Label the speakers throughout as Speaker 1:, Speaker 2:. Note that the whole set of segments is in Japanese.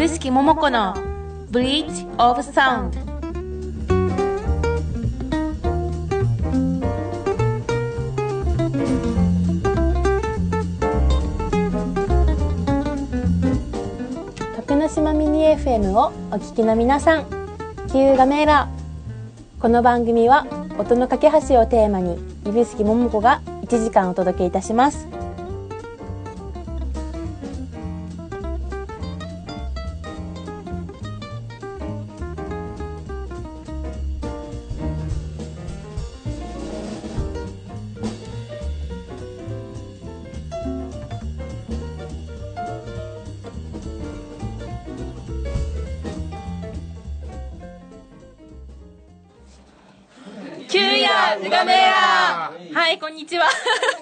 Speaker 1: 指宿桃子の Bleach of Sound. 徳之島ミニ FM をお聞きの皆さんキューガメーラこの番組は音の架け橋をテーマに指宿桃子が1時間お届けいたします。ちは。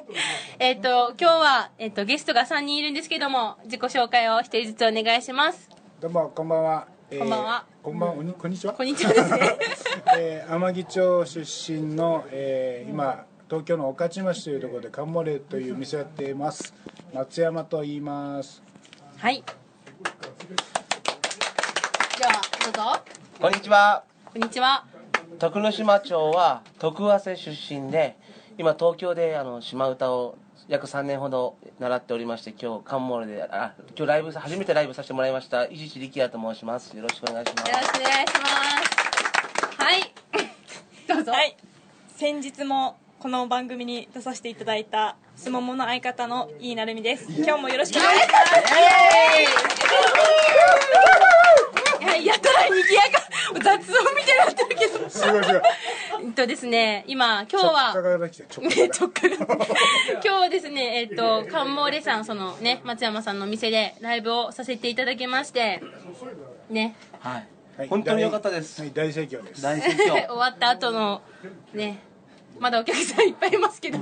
Speaker 1: えっと、今日は、えっと、ゲストが3人いるんですけども、自己紹介を一人ずつお願いします。
Speaker 2: どうもこんばんは。えー
Speaker 1: こんばんは。
Speaker 2: こんばんは。おにこんにちは。
Speaker 1: こんにちはですね。
Speaker 2: えー天城町出身の、えー今東京の御徒町というところでカンモレという店をやっています松山と言います。
Speaker 1: はい。では、どうぞ。
Speaker 3: こんにちは。
Speaker 1: こんにちは。
Speaker 3: 徳之島町は徳早瀬出身で、今東京であの島唄を約3年ほど習っておりまして、今日カンモレで、あ、今日ライブ、初めてライブさせてもらいました、伊地知力也と申します。よろしくお願いします
Speaker 1: よ。ろしくお願いします。はい。どうぞ。
Speaker 4: はい先日もこの番組に出させていただいたすももの相方の飯成美です今日もよろしくお願いします
Speaker 1: いや、やたらにぎやか。雑音みたいになってるけど。
Speaker 2: すごいすごい。
Speaker 1: えっとですね、今、今日は、
Speaker 2: 直角が来て直
Speaker 1: ね、
Speaker 2: 角
Speaker 1: 直角今日はですね、えっ、と、カンモーレさん、そのね、松山さんのお店でライブをさせていただきまして、ね、
Speaker 3: はい。
Speaker 2: はい
Speaker 3: 本当に良かったです。
Speaker 2: はい大盛況です。
Speaker 3: 大盛
Speaker 1: 終
Speaker 3: 況。
Speaker 1: わった後の、ね、まだお客さんいっぱいいますけど、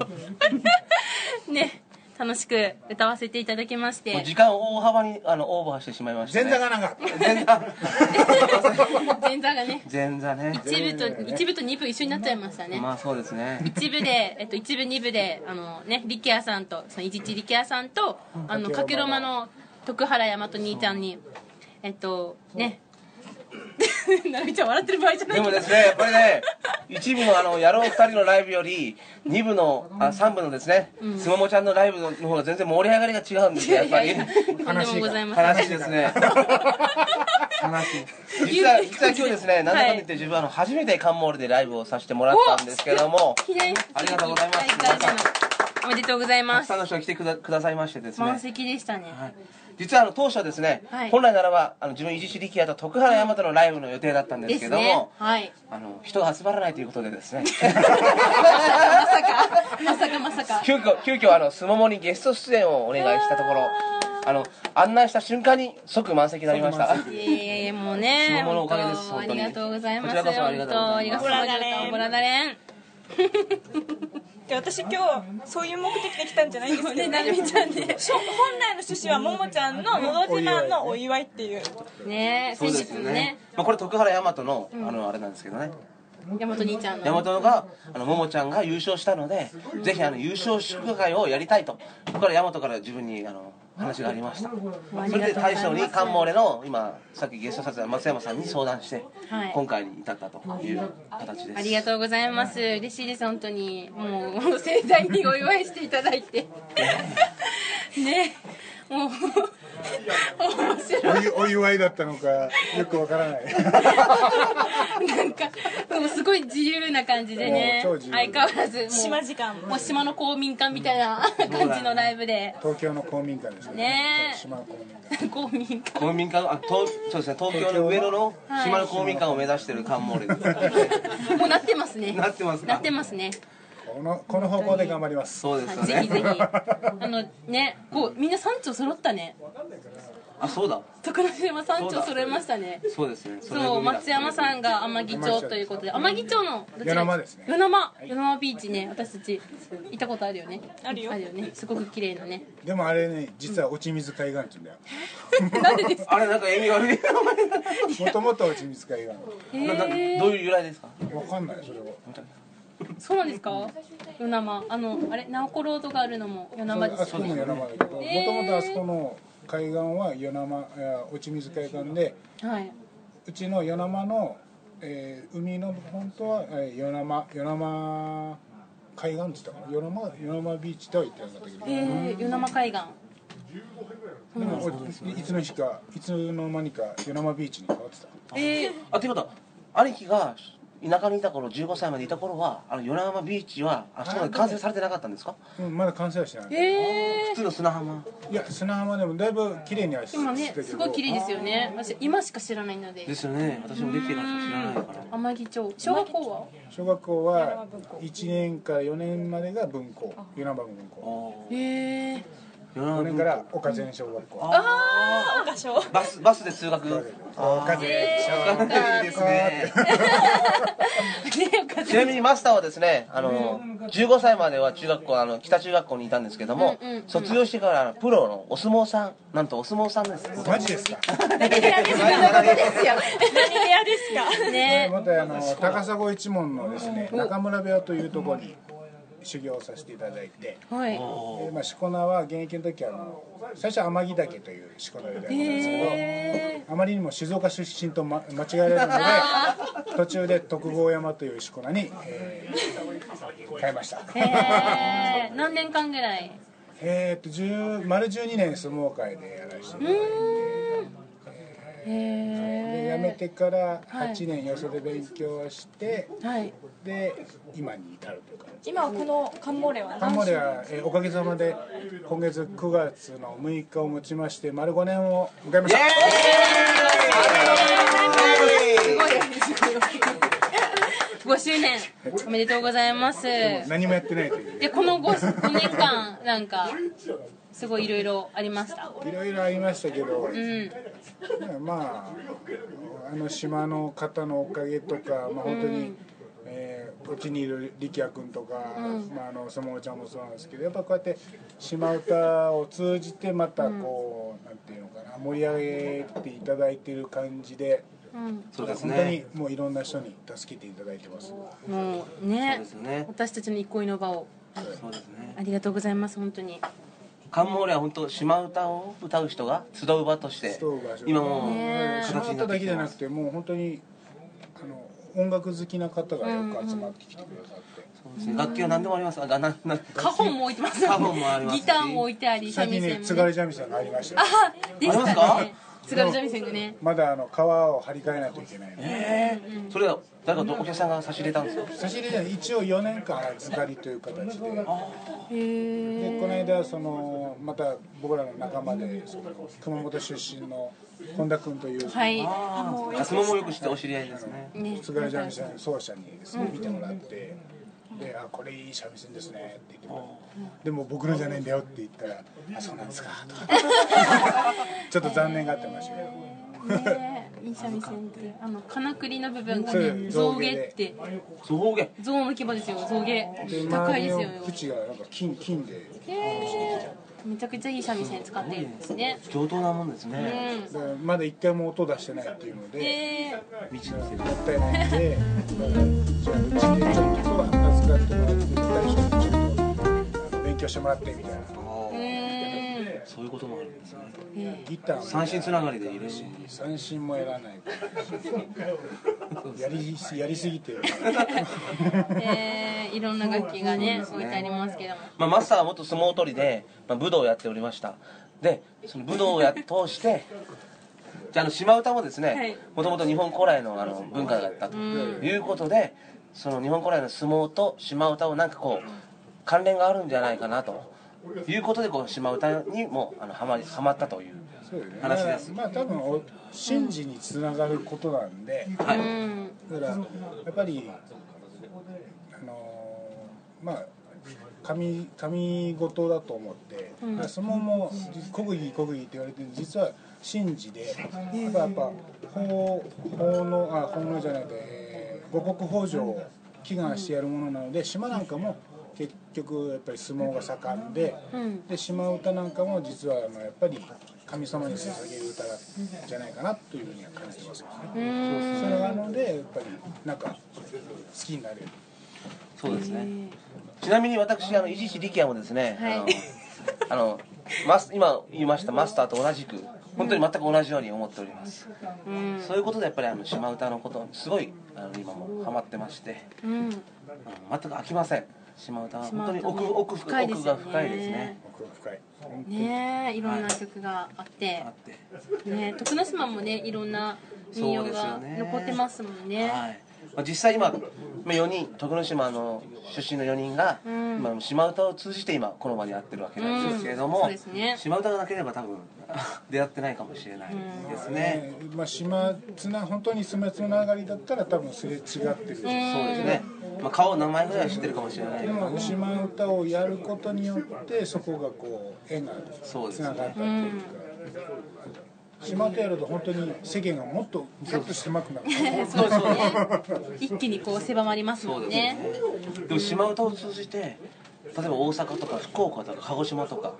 Speaker 1: ね、楽しく歌わせていただきまして、
Speaker 3: 時間を大幅にあのオーバーしてしまいました、ね。
Speaker 2: 前座がなんかった。
Speaker 3: 前座。
Speaker 1: 前座がね、
Speaker 3: 前座ね。
Speaker 1: 一部と、一部と二部一緒になっちゃいましたね。
Speaker 3: まあそうですね。
Speaker 1: 一部で、えっと、一部二部で、あのね、力也さんと、その、いじち力也さんと、あの、かけろまの徳原大和兄ちゃんに、えっと、ね、なみちゃん笑ってる場合じゃないけど。
Speaker 3: でもですね、やっぱりね、一部のあの野郎二人のライブより、二部の、あ三部のですね、すももちゃんのライブの方が全然盛り上がりが違うんですよ、やっぱり。悲しいですね。実は、実は今日ですね、なんだかんだ言って自分はあの初めてカンモールでライブをさせてもらったんですけども、ありがとうございます
Speaker 1: おめでとうござい
Speaker 3: た
Speaker 1: ます。
Speaker 3: くさんの人が来てくだくださいましてですね。
Speaker 1: 満。席でしたね、
Speaker 3: はい。実はあの当初はですね、
Speaker 1: はい。
Speaker 3: 本来ならばあの自分、伊地知力也と徳原大和のライブの予定だったんですけども、
Speaker 1: ね。はい。
Speaker 3: あの人が集まらないということでですね、
Speaker 1: まさか。まさかまさか。
Speaker 3: 急遽急遽あのすももにゲスト出演をお願いしたところあの案内した瞬間に即満席になりました。
Speaker 1: いえいえもうね
Speaker 3: 相撲のおかげです
Speaker 1: 本当。
Speaker 3: 本当に。
Speaker 1: ありがとうございます。
Speaker 3: こちらこそありがとうございます。
Speaker 1: 本当ありがとうございます。ボラダレン
Speaker 4: で私今日そういう目的で来たんじゃないんですけど、
Speaker 1: ね。なるみちゃんね。
Speaker 4: しょ本来の趣旨はももちゃんの「のど自慢」のお祝いっていう。
Speaker 1: ね
Speaker 3: そう
Speaker 1: 先日ね。
Speaker 3: ですよね、まあ、これ徳原大和の,、あのあれなんですけどね。
Speaker 1: 大和兄ちゃんの。
Speaker 3: 大和があの桃ちゃんが優勝したので、ぜひあの優勝祝賀会をやりたいと。そこから大和から自分にあの話がありました。それで大将にカンモーレの今さっきゲスト撮影の松山さんに相談して、
Speaker 1: はい。
Speaker 3: 今回に至ったという形です。
Speaker 1: ありがとうございます。嬉しいです本当に。もうもう盛大にお祝いしていただいて。ね もう面白い
Speaker 2: お祝いだったのかよくわからない。
Speaker 1: なんかでもすごい自由な感じでね。相変わらずもう
Speaker 4: 島時間。
Speaker 1: もう島の公民館みたいな感じのライブで。
Speaker 2: 東京の公民館です
Speaker 1: ね。え。
Speaker 2: 島の公民館。
Speaker 1: 公民館。
Speaker 3: 公民館？あ東そうですね。東京の上野の
Speaker 1: はい。
Speaker 3: 島の公民館を目指してるカンモーレです、
Speaker 1: もうなってますね。
Speaker 3: なってますか？
Speaker 1: なってますね
Speaker 2: このこの方向で頑張ります。
Speaker 3: そうですよ
Speaker 1: ぜひぜひ。
Speaker 3: ね
Speaker 1: あのねこうみんな山頂揃ったね。
Speaker 3: あそうだ。
Speaker 1: 徳之島山頂揃えましたね。
Speaker 3: そうですね。
Speaker 1: そう松山さんが天城町ということで。天城町のどちら？
Speaker 2: 与那覇ですね。
Speaker 1: 与那覇与ビーチね。私たち行ったことあるよね。
Speaker 4: あるよ。
Speaker 1: あるよね。すごく綺麗なね。
Speaker 2: でもあれね実は落ち水海岸って言うんだよ。
Speaker 1: なんでですか？
Speaker 3: あれなんか意味悪い
Speaker 2: もともと落ち水海岸。
Speaker 1: へ
Speaker 3: ななどう
Speaker 1: え
Speaker 3: いう由来ですか？
Speaker 2: わかんないそれは。
Speaker 1: そうなんですか？与那覇あのあれ直子ロードがあるのも与那覇ですよね
Speaker 2: あそこも与那覇だけど、もと。もとあそこの海岸は与那覇落水海岸で
Speaker 1: はい。う
Speaker 2: ちの与那覇の、えー海の本当は、えー、与那覇与那覇海岸って言ったかな？与那覇与那覇ビーチとは言ってなかったけど、
Speaker 1: えー、与那覇海岸。
Speaker 2: でもおいつの日かいつの間にか与那覇ビーチに変わってた。
Speaker 1: えー、
Speaker 3: あということは兄貴が田舎にいた頃15歳までいた頃はあの与那浜ビーチはあそこまで完成されてなかったんですか？
Speaker 2: うんまだ完成はしてない、
Speaker 1: え
Speaker 3: 普通の砂浜。
Speaker 2: いや砂浜でもだいぶ綺麗にはし
Speaker 1: ー、今ねすごい綺麗ですよね。私今しか知らないので。
Speaker 3: ですよね。私もできてからしか知らないから。
Speaker 1: 天城町。小学校は？
Speaker 2: 小学校は1年から4年までが文校。与那覇文校。
Speaker 3: あ
Speaker 1: えー、
Speaker 3: ー与那
Speaker 2: 4
Speaker 3: 浜
Speaker 2: 年から岡前小学校。
Speaker 3: あ
Speaker 4: 場所
Speaker 3: ーバスバスで通学。
Speaker 2: 岡前小学校
Speaker 3: いいですね。
Speaker 1: ね
Speaker 3: ちなみにマスターはですねあの15歳までは中学校あの北中学校にいたんですけども、
Speaker 1: うんうんうん。
Speaker 3: 卒業してからプロのお相撲さんなんとお相撲さんです。
Speaker 2: マジですか？
Speaker 1: 何部屋ですよ何部屋ですよ
Speaker 4: 何部屋ですか？
Speaker 1: ね。
Speaker 2: またあの高砂一門のですね中村部屋というところに修行させていただいて、
Speaker 1: はい。
Speaker 2: でまあ、しこ名は現役の時はあの最初は天城岳というしこ名でだったんですけど、
Speaker 1: え
Speaker 2: あまりにも静岡出身と、ま、間違えられるので 途中で徳郷山というしこ名に、えー変えました。
Speaker 1: ー、えー、何年間ぐらい？
Speaker 2: えーっと10丸12年相撲界でやらせていただいてで
Speaker 1: へ
Speaker 2: 辞めてから
Speaker 1: はい。
Speaker 2: 8年よそで勉強をして、
Speaker 1: えはい。
Speaker 2: で今に至るというか
Speaker 4: 今このカンモーレは
Speaker 2: カンモレは、えーおかげさまで今月9月の6日をもちまして丸5年を迎えました。
Speaker 1: 5周年おめでとうございます。
Speaker 2: 何もやってないという。
Speaker 1: でこの 5, 5年間なんかすごいいろいろありました。
Speaker 2: いろいろありましたけど、
Speaker 1: うん
Speaker 2: まああの島の方のおかげとか、まあ、本当に、えーこっちにいる力也君とか、まあ、あの相撲ちゃんもそうなんですけどやっぱこうやって島唄を通じてまたこう、なんていうのかな盛り上げていただいている感じで、
Speaker 1: うん。
Speaker 3: そうです
Speaker 2: 本当に
Speaker 3: ね
Speaker 2: もういろんな人に助けていただいてます。
Speaker 1: もうね
Speaker 3: ね。
Speaker 1: 私たちの憩いの場を。
Speaker 3: そうですね。
Speaker 1: ありがとうございます本当に
Speaker 3: カンモーレは本当島唄を歌う人が集う場として今もう
Speaker 1: ね
Speaker 2: 島
Speaker 3: 形にな
Speaker 2: 唄だけじゃ
Speaker 3: ってきてます
Speaker 2: なくてもう本当にあの音楽好きな方がよく集まってきてくださって、
Speaker 3: そうですね。楽器は何でもあります。あなな
Speaker 1: 花本も置いてます
Speaker 3: 花本もあります。し
Speaker 1: ギターも置いてあり三
Speaker 2: 最近ね
Speaker 1: 味線もね。
Speaker 2: 津軽三味線がありましたよ。
Speaker 1: あでした
Speaker 3: あります
Speaker 1: ね津軽三味線がね。
Speaker 2: まだあの皮を張り替えないといけないの。で
Speaker 3: ええそれは誰かお客さんが差し入れたんですか？
Speaker 2: 差し入れは一応4年間預かりという形で。でこの間そのまた僕らの仲間でその熊本出身の本田君という
Speaker 1: はい。
Speaker 3: ああ相撲もよく知ってお知り合いですね。
Speaker 1: ね
Speaker 2: 津軽三味線奏者にですね見てもらってで「あこれいい三味線ですね」って言ってでも僕のじゃないんだよって言ったら「あそうなんですか」とか。ちょっと残念がってましたけど。
Speaker 1: ねいい三味線って。あの金栗の部分がね象牙って。
Speaker 3: 象牙
Speaker 1: 象の規模ですよ象牙。
Speaker 2: で
Speaker 1: 高いですよ。
Speaker 2: 周りの縁がなんか金金で。
Speaker 1: へーめちゃくちゃいい三味線使ってるんですね。
Speaker 3: 上等なもんです
Speaker 1: う
Speaker 3: ね
Speaker 1: ん。
Speaker 2: だからまだ一回も音出してないっていうので、
Speaker 1: え。
Speaker 3: 道のせ
Speaker 2: もったいないんで、じゃあうちでちょっと預かってもらって、大将にちょっとあの勉強してもらってみたいな。
Speaker 3: そういうこともあるんですね。
Speaker 1: え
Speaker 2: ギターも
Speaker 3: 三振つながりでいるし。
Speaker 2: 三振もやらない。やりやりすぎて。
Speaker 1: えーいろんな楽器がね置いてありますけども。
Speaker 3: まあ、マスターは元相撲取りで、まあ、武道をやっておりました。でその武道をや通してじゃああの島唄もです
Speaker 1: はい。
Speaker 3: ねもともと日本古来のあの文化だったということでその日本古来の相撲と島唄をなんかこう関連があるんじゃないかなということでこう島唄にもあのはまりはまったという。話です。
Speaker 2: まあ多分お神事につながることなんで、
Speaker 3: はい、
Speaker 1: うん
Speaker 2: だからやっぱりあのーまあ神神事だと思って、だから相撲も国技国技って言われてる実は神事でやっぱやっぱ法法のあ法のじゃないでえー五穀豊穣を祈願してやるものなので島なんかも結局やっぱり相撲が盛んで、
Speaker 1: うん。
Speaker 2: で島唄なんかも実はあのやっぱり神様に捧げる歌じゃないかなというふうには感じてますよね。それがあるのでやっぱりなんか好きになれる。
Speaker 3: そうですね。ちなみに私あの伊地市力也もですね、
Speaker 1: はい。
Speaker 3: あのあのマス今言いましたマスターと同じく本当に全く同じように思っております、
Speaker 1: うん。
Speaker 3: そういうことでやっぱりあの島唄のことすごいあの今もハマってまして、
Speaker 1: うん。
Speaker 3: うん全く飽きません島唄は本当に奥奥
Speaker 1: 深いですよね。
Speaker 3: 奥が深いですね。
Speaker 2: 奥が深い。
Speaker 1: ねえいろんな曲があって。
Speaker 3: あって。
Speaker 1: ね徳之島もねいろんな民謡が残ってますもんね。
Speaker 3: はいまあ、実際今、まあ、4人徳之島の出身の4人が、
Speaker 1: うん。
Speaker 3: 今島唄を通じて今この場に会ってるわけなんですけれども、
Speaker 1: うん。ね。
Speaker 3: 島唄がなければ多分 出会ってないかもしれないですね、
Speaker 2: ねまあ、島つな本当に島つながりだったら多分すれ違ってる。し、
Speaker 3: そうですね、まあ、顔名前ぐらいは知ってるかもしれない。け
Speaker 2: で
Speaker 3: ど
Speaker 2: も島唄をやることによってそこがこう縁がつ
Speaker 3: そうですね。
Speaker 2: ながったっていうか、島唄やると本当に世間がもっとギュッと狭くなる。
Speaker 1: そうですね。一気にこう狭まりますも
Speaker 3: そうんです
Speaker 1: ね。
Speaker 3: ねでも島唄を通じて例えば大阪とか福岡とか鹿児島とか、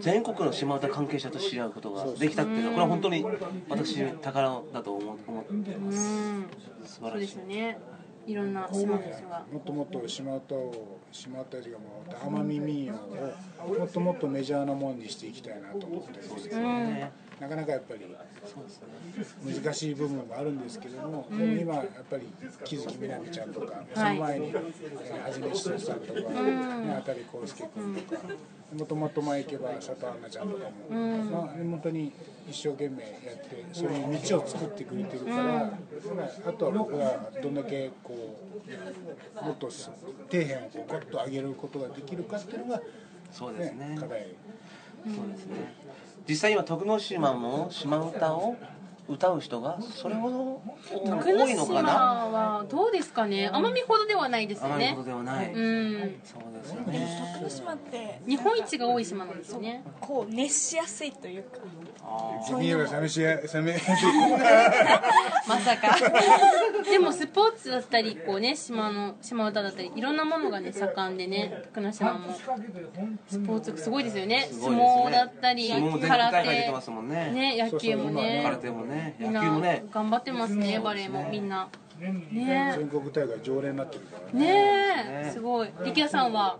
Speaker 3: 全国の島唄関係者と知り合うことができたっていうのはこれは本当に私宝だと思思ってま
Speaker 1: う
Speaker 3: す。
Speaker 1: んそうで
Speaker 3: 素晴らしい。
Speaker 1: すよね。いろんな島の人が。
Speaker 2: もっともっと島唄を島唄というかもう奄美民謡をもっともっとメジャーなもんにしていきたいなと思ってるんですけど、
Speaker 3: ね
Speaker 2: なかなかやっぱり難しい部分もあるんですけども、でも今やっぱり木月みなみちゃんとか、その前に、えーはじめしとさんとか、ね、あたりこうすけ君とか、もっともっと前行けば佐藤アンナちゃんとかも、まあ、本当に一生懸命やってそういう道を作ってくれてるから、まああとは僕がどんだけこうもっと底辺をこうゴッと上げることができるかっていうのが、
Speaker 3: そうですね。
Speaker 2: ね、課題。
Speaker 3: そうですね実際今徳之島も島唄を歌う人がそれほど
Speaker 1: 徳
Speaker 3: 多い
Speaker 1: 之島
Speaker 3: のかな？
Speaker 1: はどうですかね？奄美ほどではないですよ
Speaker 3: あまりほ
Speaker 1: ね
Speaker 3: どではない、
Speaker 1: うん。
Speaker 3: そうですよね。
Speaker 4: 徳之島って
Speaker 1: 日本一が多い島なんですよね。
Speaker 4: こう熱しやすいというか。
Speaker 3: あ
Speaker 2: 君は寂しい寂しい
Speaker 1: まさか。でもスポーツだったりこうね島の島唄だったりいろんなものがね盛んでね徳之島も。スポーツすごいですよね。相
Speaker 3: ごいですね。
Speaker 1: 撲だったり空手
Speaker 3: ね
Speaker 1: ね。野球もね。
Speaker 3: 空手もね
Speaker 1: みんな
Speaker 3: 野球もね。
Speaker 1: 頑張ってますねバレーもみんな。ね。
Speaker 2: 全国大会常連になってるからね。
Speaker 1: ねすごい。力也さんは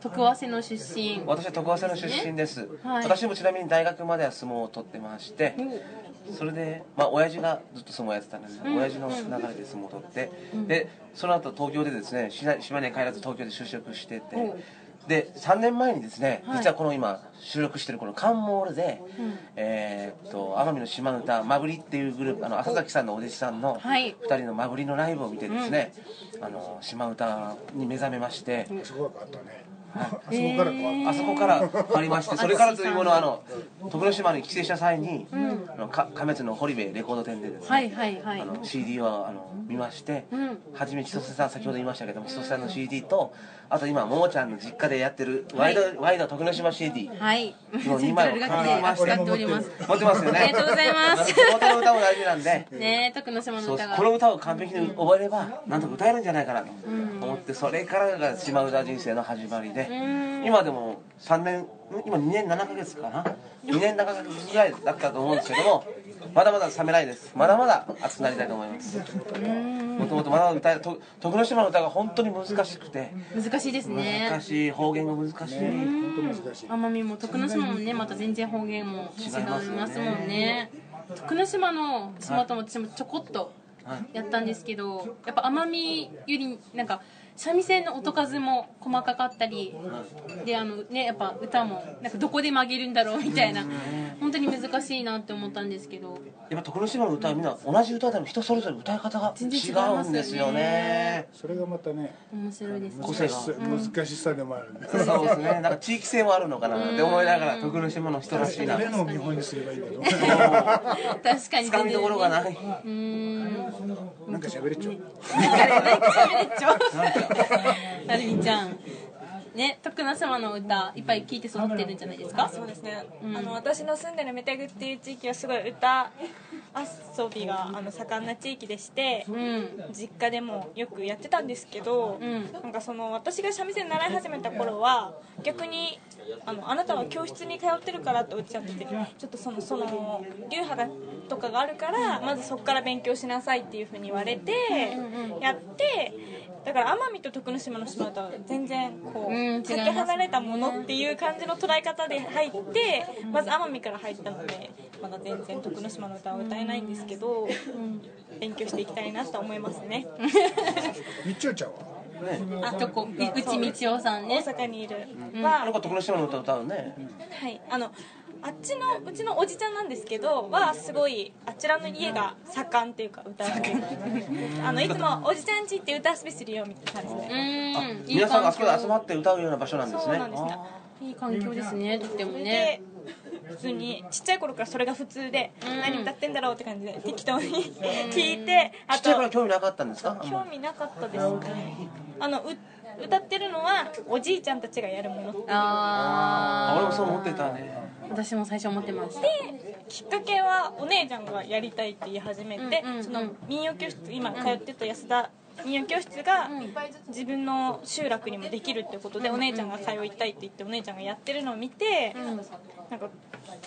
Speaker 1: 徳早瀬の出身。
Speaker 3: 私は徳早瀬の出身です、
Speaker 1: はい。
Speaker 3: 私もちなみに大学までは相撲を取ってましてそれでまあ親父がずっと相撲やってたんですが、
Speaker 1: うん。
Speaker 3: 親父の流れで相撲を取って、でその後東京でですね島島には帰らず東京で就職してて、
Speaker 1: お
Speaker 3: で3年前にですね、
Speaker 1: はい。
Speaker 3: 実はこの今収録してるこのカンモールで、
Speaker 1: うん。
Speaker 3: えーっと奄美の島唄まぶりっていうグループあの浅崎さんのお弟子さんの
Speaker 1: はい。
Speaker 3: 2人のまぶりのライブを見てですね、あの島唄に目覚めまして、
Speaker 2: すごかったねあそこから変わっ
Speaker 3: あそこからありまして、それからというものは、あの、徳之島に帰省した際に、あのか亀津の堀部レコード店でですね、
Speaker 1: はいはいはい。
Speaker 3: あの CD をあの見まして、
Speaker 1: うん。
Speaker 3: はじめ千歳さん先ほど言いましたけども千歳さんの CD とあと今ももちゃんの実家でやってるワイド、ワイド徳之島 CD
Speaker 1: はい。
Speaker 3: もう二枚を
Speaker 1: セントラル学で扱っております。
Speaker 3: 持ってますよね。
Speaker 1: ありがとうございます。
Speaker 3: 地元の歌も大事なんで。
Speaker 1: ねえ徳之島の歌が。
Speaker 3: この歌を完璧に覚えればなんとか歌えるんじゃないかなと思ってそれからが島唄人生の始まりで
Speaker 1: ん
Speaker 3: 今でも3年今2年7ヶ月かな？2年7ヶ月ぐらいだったと思うんですけどもまだまだ冷めないです。まだまだ熱くなりたいと思います。もともとまだ歌徳之島の歌が本当に難しくて。
Speaker 1: 難しいですね。
Speaker 3: 難しい方言が難しい、
Speaker 2: 本当難しい。
Speaker 1: 奄美も徳之島もねまた全然方言も違いますもんね。徳之島の島とも私もちょこっと
Speaker 3: はい
Speaker 1: やったんですけどやっぱ奄美よりなんか三味線の音数も細かかったりであのねやっぱ歌もなんかどこで曲げるんだろうみたいな本当に難しいなって思ったんですけど。
Speaker 3: やっぱ徳之島の歌はみんな同じ歌でも人それぞれ歌い方が
Speaker 1: 違
Speaker 3: うんですよね。
Speaker 2: それがまたね
Speaker 1: 面白いですね。
Speaker 3: 個性が
Speaker 2: 難しさでもある。んです
Speaker 3: そうですね。なんか地域性もあるのかなって思いながら徳之島の人らしいな。
Speaker 2: 誰のを見本にすればいいんだろ
Speaker 1: 確かに。
Speaker 3: つかみどころがない、
Speaker 1: うーん。
Speaker 2: うなんか喋れちゃう。
Speaker 1: なんか喋れっちゃうなるみちゃん。ね徳之島の歌いっぱい聞いて育ってるんじゃないですか？
Speaker 4: そうですね、
Speaker 1: うん。
Speaker 4: あの私の住んでるメテグっていう地域はすごい歌遊びがあの盛んな地域でして
Speaker 1: うん。
Speaker 4: 実家でもよくやってたんですけど、
Speaker 1: うん。
Speaker 4: なんかその私が三味線習い始めた頃は逆にあのあなたは教室に通ってるからっておっしゃっててちょっとそのその流派がとかがあるからまずそこから勉強しなさいっていうふうに言われてやってだから奄美と徳之島の島歌は全然こう、
Speaker 1: うん
Speaker 4: かけ離れたものっていう感じの捉え方で入ってまず奄美から入ったのでまだ全然徳之島の歌は歌えないんですけど、勉強していきたいなと思いますね。
Speaker 2: みっちょちゃんは
Speaker 1: あとこ内道夫さん
Speaker 4: 大
Speaker 1: ね
Speaker 4: 阪にいる。
Speaker 3: なん。
Speaker 4: は、
Speaker 3: か徳之島の歌歌うね。
Speaker 4: はい。あのあっちのうちのおじちゃんなんですけどはすごいあちらの家が盛んっていうか歌うっていうか。あのいつもおじちゃん家行って歌遊びするよみたいな感じ
Speaker 1: う
Speaker 4: で
Speaker 3: 皆さんがそこで集まって歌うような場所なんですね。
Speaker 4: そうなんです。ね
Speaker 1: いい環境ですねとってもね。
Speaker 4: で普通にちっちゃい頃からそれが普通で
Speaker 1: うん。
Speaker 4: 何歌ってんだろうって感じで適当に聞いてあ
Speaker 3: ちっちゃいから
Speaker 4: と
Speaker 3: 興味なかったんですか？
Speaker 4: 興味なかったですね。あのう歌ってるのはおじいちゃんたちがやるもの
Speaker 3: あ俺も
Speaker 1: あ
Speaker 3: そう思ってたね。
Speaker 1: あ私も最初思ってました
Speaker 4: きっかけはお姉ちゃんがやりたいって言い始めて、
Speaker 1: うんうんうん
Speaker 4: その民謡教室今通ってた安田民謡教室が自分の集落にもできるってことでお姉ちゃんが通いたいって言ってお姉ちゃんがやってるのを見て、なんか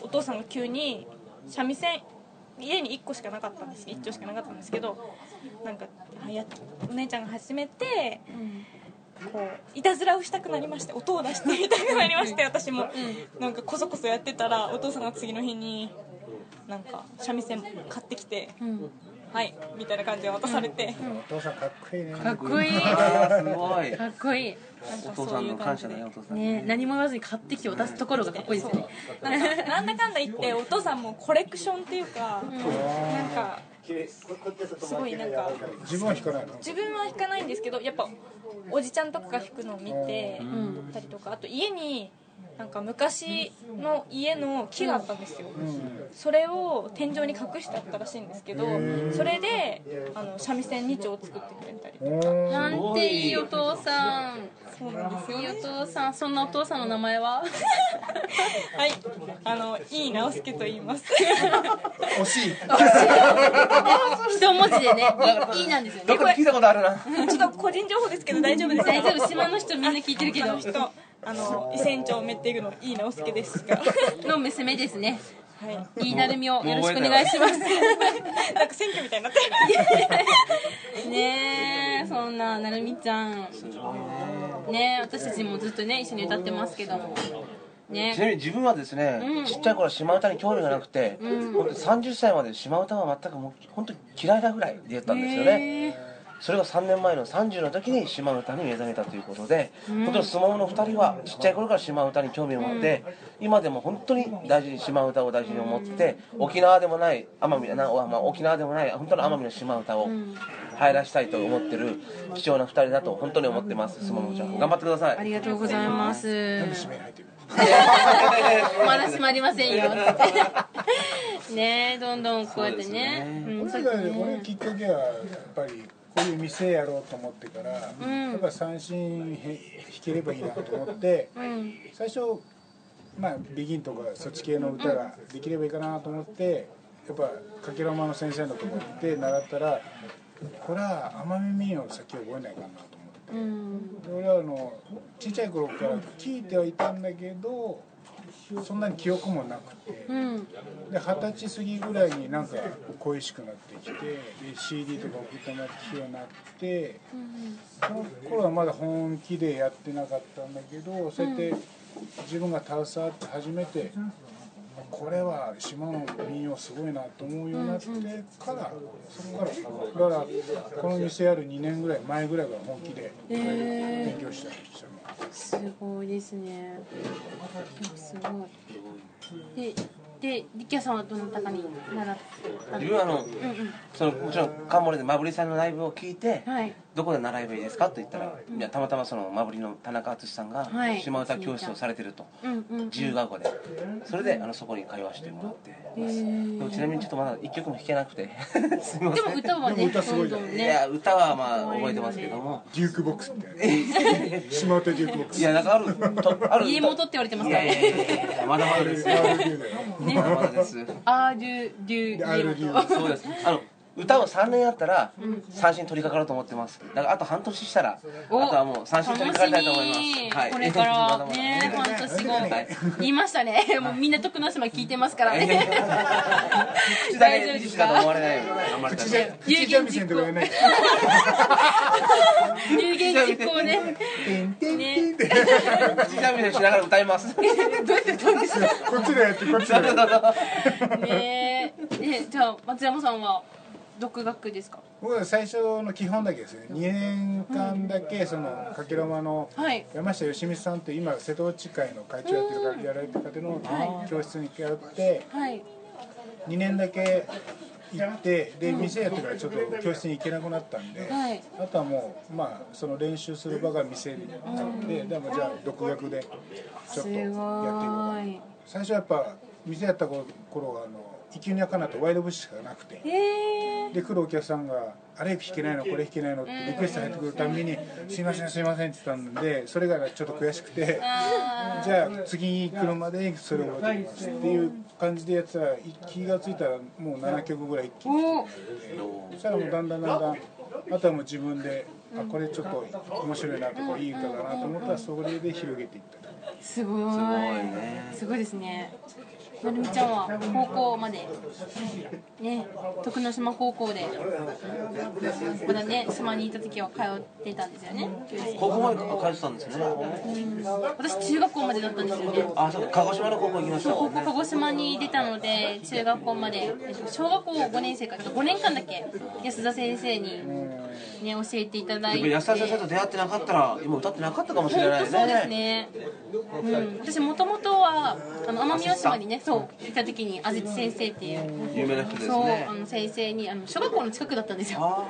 Speaker 4: お父さんが急に三味線家に1個しかなかったんです。1丁しかなかったんですけどなんかあやお姉ちゃんが始めてこういたずらをしたくなりまして音を出してみたくなりまして私も。なんかこそこそやってたらお父さんが次の日になんか三味線買ってきて
Speaker 1: うん「
Speaker 4: はい」みたいな感じで渡されて。
Speaker 2: お父さんかっこいいね。
Speaker 1: かっこいい。
Speaker 3: すごい。
Speaker 1: かっこいい
Speaker 3: お
Speaker 4: なんか
Speaker 3: 父さんの
Speaker 4: そういう感じで
Speaker 3: 感謝だよお父さん
Speaker 1: ね何も言わずに買ってきて渡すところがかっこいいですね。
Speaker 4: なんだかんだ言ってお父さんもコレクションっていうかなんかすごいなんか
Speaker 2: 自分は弾かないの？
Speaker 4: 自分は弾かないんですけどやっぱおじちゃんとかが弾くのを見てたりとかあと家になんか昔の家の木があったんですよ。それを天井に隠してあったらしいんですけどそれであの三味線2丁作ってくれたり
Speaker 2: おー。
Speaker 1: なんていいお父さん
Speaker 4: そうなんですよ
Speaker 1: いいお父さんそんなお父さんの名前は？
Speaker 4: はいあのいい直輔と言います。
Speaker 2: 惜しい。
Speaker 1: 一文字でねいいいいなんですよね。
Speaker 3: 聞いたことあるな？
Speaker 4: ちょっと個人情報ですけど大丈夫です。か
Speaker 1: 大丈夫。島の人みんな聞いてるけど
Speaker 4: あの人あの伊勢町目っていうのいい直輔ですが。
Speaker 1: の娘ですね
Speaker 4: はい。
Speaker 1: いいなるみをよろしくお願いします。
Speaker 4: なんか選挙みたいになってる。
Speaker 1: ねえそんななるみちゃん。ねえ私たちもずっとね一緒に歌ってますけども。
Speaker 3: ちなみ
Speaker 1: ね
Speaker 3: に自分はですね、
Speaker 1: うん。
Speaker 3: ちっちゃい頃は島歌に興味がなくて、
Speaker 1: うん。
Speaker 3: 本当に30歳まで島歌は全くもう本当に嫌いなぐらいでやったんですよね、
Speaker 1: へえ
Speaker 3: それが3年前の30の時に島歌に目覚めたということで、本当に相撲の2人はちっちゃい頃から島歌に興味を持って、今でも本当に大事に島歌を大事に思って、沖縄でもない奄美な、まあ、沖縄でもない本当の奄美の島歌を入らしたいと思ってる貴重な2人だと本当に思ってます。相撲ちゃん。頑張ってください。
Speaker 1: ありがとうございます。まだ閉まりませんよ。ねえどんどんこうやってね。うん
Speaker 2: 俺が俺きっかけはやっぱりこういう店やろうと思ってから、やっぱ三振へ弾ければいいなと思って、
Speaker 1: うん。
Speaker 2: 最初まあビギンとかそっち系の歌ができればいいかなと思ってやっぱかけろまの先生のとこ行って習ったらこれは奄美民謡を先覚えないかなと思って。
Speaker 1: うん。
Speaker 2: で俺はあのちっちゃい頃から聞いてはいたんだけどそんなに記憶もなくて
Speaker 1: うん
Speaker 2: で二十歳過ぎぐらいになんか恋しくなってきてで CD とか送ってもらってようになってその頃はまだ本気でやってなかったんだけどそうやって自分が携わって初めてこれは島の民謡すごいなと思うようになってからそこからだからこの店やる2年ぐらい前ぐらいから本気で勉強したりしたの。
Speaker 1: すごいですね。すごいでで力也さんはどなたかに習った
Speaker 3: 自分はあの
Speaker 1: うんうん。
Speaker 3: そのもちろんカンモリでマブリさんのライブを聞いて
Speaker 1: はい
Speaker 3: どこで習えばいいですか？と言ったら、い。やたまたまそのマブリの田中敦さんが
Speaker 1: はい。
Speaker 3: 島唄教室をされてると、自由学校でそれであのそこに通わせてもらってます。でもちなみにちょっとまだ一曲も弾けなくて すみません。
Speaker 1: でも歌は
Speaker 2: で
Speaker 1: ね
Speaker 2: も歌すごい
Speaker 1: どんどん
Speaker 3: い
Speaker 1: ね
Speaker 3: や歌はまあ覚えてますけども。
Speaker 2: デュークボックスみたいな 島唄デュークボックス
Speaker 3: いやなんかあるとある。
Speaker 1: 家元って言われてますか？ら
Speaker 3: いやいやい
Speaker 1: ね
Speaker 3: やいやまだまだですよ。
Speaker 2: RDU だよ
Speaker 3: まだまだです。
Speaker 1: アーデュデュ
Speaker 2: で
Speaker 1: 家
Speaker 2: RDU
Speaker 1: 元
Speaker 3: そうです。あの歌を3年やったら三振取り掛かると思ってます。だからあと半年したらあと
Speaker 1: お
Speaker 3: はもう三振取り掛かりたいと思い
Speaker 1: 楽しみ。
Speaker 3: ますはい。
Speaker 1: これから。
Speaker 3: まだまだ
Speaker 1: ね半年後
Speaker 3: はい。
Speaker 1: 言いましたね。もうみんな徳之島聞いてますからね。大丈夫です
Speaker 3: 口だと思わ
Speaker 1: か
Speaker 3: れないよ。うに頑張りたい。
Speaker 2: 口で口三味線とかやらない
Speaker 1: 有言実行ね。
Speaker 2: てんてんてんって
Speaker 3: 口三味線しながら歌います。
Speaker 1: どうやって歌うんですか？
Speaker 2: こっちでやってこっちで
Speaker 1: ね。ええじゃあ松山さんは？独学ですか？
Speaker 2: 僕は最初の基本だけですね。2年間だけそのかけろまの
Speaker 1: はい。
Speaker 2: 山下義光さんって今瀬戸内会の会長やってるやられてる方の教室に通って
Speaker 1: はい。
Speaker 2: 2年だけ行ってで店やってからちょっと教室に行けなくなったんで、
Speaker 1: はい。
Speaker 2: あとはもうまあその練習する場が店になってでもじゃあ独学でちょっと
Speaker 1: す
Speaker 2: やっていこうか最初はやっぱ店やった頃頃あの「生きにゃかな」とワイドブッシュしかなくて。で来るお客さんが「あれ弾けないのこれ弾けないの」ってリクエスト入ってくるたびに「すいませんすいません」って言ったんでそれがちょっと悔しくて
Speaker 1: あ
Speaker 2: じゃあ次来るまでそれを覚えてきますっていう感じでやってたら気が付いたらもう7曲ぐらい一気
Speaker 1: ー
Speaker 2: に
Speaker 1: お
Speaker 2: そしたらもうだんだんだんだんあとはもう自分であこれちょっと面白いなとかいい歌だなと思ったらそれで広げていった
Speaker 1: すごい。
Speaker 3: すごいね。
Speaker 1: すごいですねなるみちゃんは高校までね徳之島高校でまだね島にいた時は通ってたんですよね。
Speaker 3: 高校まで通ってたんですね。
Speaker 1: 私中学校までだったんですよね。
Speaker 3: あそうか。鹿児島の高校行きました
Speaker 1: 高校鹿児島に出たので中学校まで。えっと小学校5年生から5年間だけ安田先生にね教えていただいて。
Speaker 3: 安田先生と出会ってなかったら今歌ってなかったかもしれないね。
Speaker 1: そうですね、うん、私もともとはあの奄美大島にねそう行った時にあずち先生っていう
Speaker 3: 有名な人です
Speaker 1: そう
Speaker 3: ね
Speaker 1: あの先生にあの小学校の近くだったんですよ。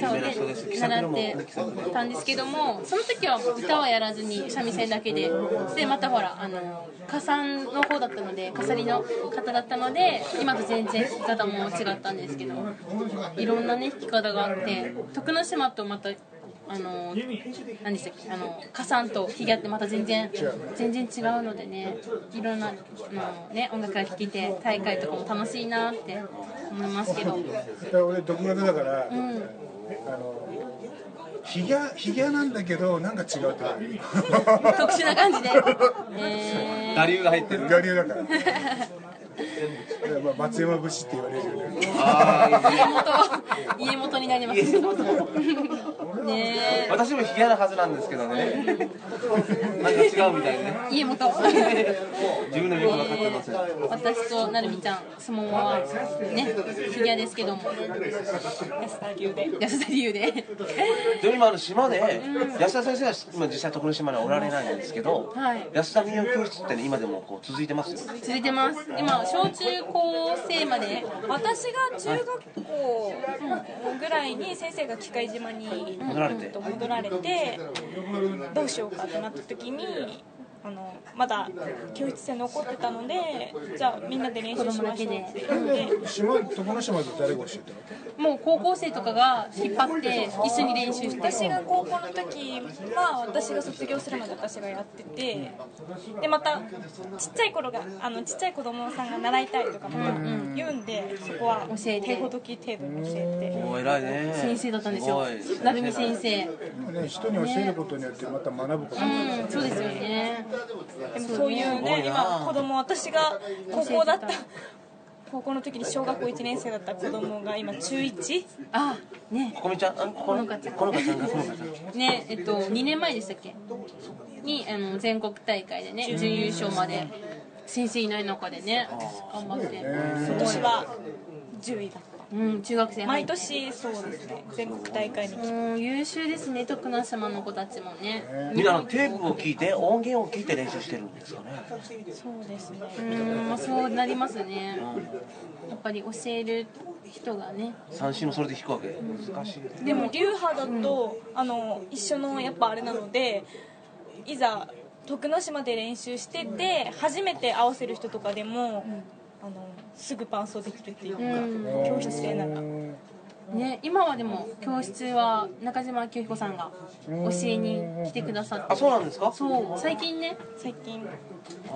Speaker 1: そう
Speaker 3: で
Speaker 1: 習ってたんですけどもその時は歌はやらずに三味線だけででまたほらあの歌山の方だったので飾りの方だったので今と全然弾き方も違ったんですけどいろんなね弾き方があって徳之島とまたあの何でしたっけ？あの歌山と弾き合ってまた全然全然違うのでねいろんなあの、ね、音楽が聴けて大会とかも楽しいなって思いますけど。
Speaker 2: 俺独学だから、あのヒギャヒギャなんだけどなんか違うってなる
Speaker 1: 特殊な感じで。え
Speaker 3: 我流が入ってる。
Speaker 2: 我流だから。だからまあ松山節って言われるよね。
Speaker 1: 家元、家元になります。ね
Speaker 3: 私もヒゲなはずなんですけどねなんか違うみたいでね
Speaker 1: え、家元。
Speaker 3: 自分のよく分かってません
Speaker 1: 私となるみちゃん、相撲はね、フィギュアですけども、
Speaker 4: 安田流で
Speaker 1: 安田流で。
Speaker 3: でも今あの島で安田先生は今実際徳之島にはおられないんですけど、
Speaker 1: はい
Speaker 3: 安田民謡教室ってね今でもこう続いてますよ
Speaker 1: 続いてます。今、小中高生まで。
Speaker 4: 私が中学校ぐらいに先生が機械島に
Speaker 3: 戻られて。
Speaker 4: うんと戻られてどうしようかってなった時にあのまだ教室で残ってたのでじゃあみんなで練習しましょう。って言って
Speaker 2: 島徳之島で誰が教えたの
Speaker 1: もう高校生とかが引っ張って一緒に練習して。
Speaker 4: 私が高校の時は私が卒業するまで私がやっててでまたちっちゃい頃があのちっちゃい子供さんが習いたいとかまた言うんでそこは
Speaker 1: 教えて。
Speaker 4: 手ほどき程度に教え
Speaker 3: お偉いね。
Speaker 1: 先生だったんですよ。
Speaker 3: すごい。
Speaker 1: なるみ先生。
Speaker 2: ね人に教えることによってまた学ぶことが
Speaker 1: うんそうですよね。
Speaker 4: てでもそういうね
Speaker 3: な。
Speaker 4: 今子供私が高校だった高校の時に小学校1年生だった子供が今中 1?
Speaker 1: あね。
Speaker 3: ここみちゃん？あこの
Speaker 1: このかちゃん。
Speaker 3: このかちゃんがこのかちゃん
Speaker 1: ねえっと2年前でしたっけ？にあの全国大会でね準優勝まで先生いない中でね頑張って。
Speaker 2: ね
Speaker 4: 今年は10位だった
Speaker 1: うん中学生
Speaker 4: 毎年そうですね。全国大会に来て。
Speaker 1: うん優秀ですね徳之島の子たちもね。
Speaker 3: みんなテープを聞いて音源を聞いて練習してるんですかね。
Speaker 4: そうですね。
Speaker 1: うんまあそうなりますね。やっぱり教える人がね。
Speaker 3: 三振もそれで弾くわけ。難しい。
Speaker 4: でも流派だと、あの一緒のやっぱあれなのでいざ徳之島で練習してて初めて合わせる人とかでも、あのすぐ伴奏できるっていうか、教室でなら
Speaker 1: ね今はでも教室は中島明彦さんが教えに来てくださって。
Speaker 3: あそうなんですか？
Speaker 1: そう最近ね。
Speaker 4: 最近。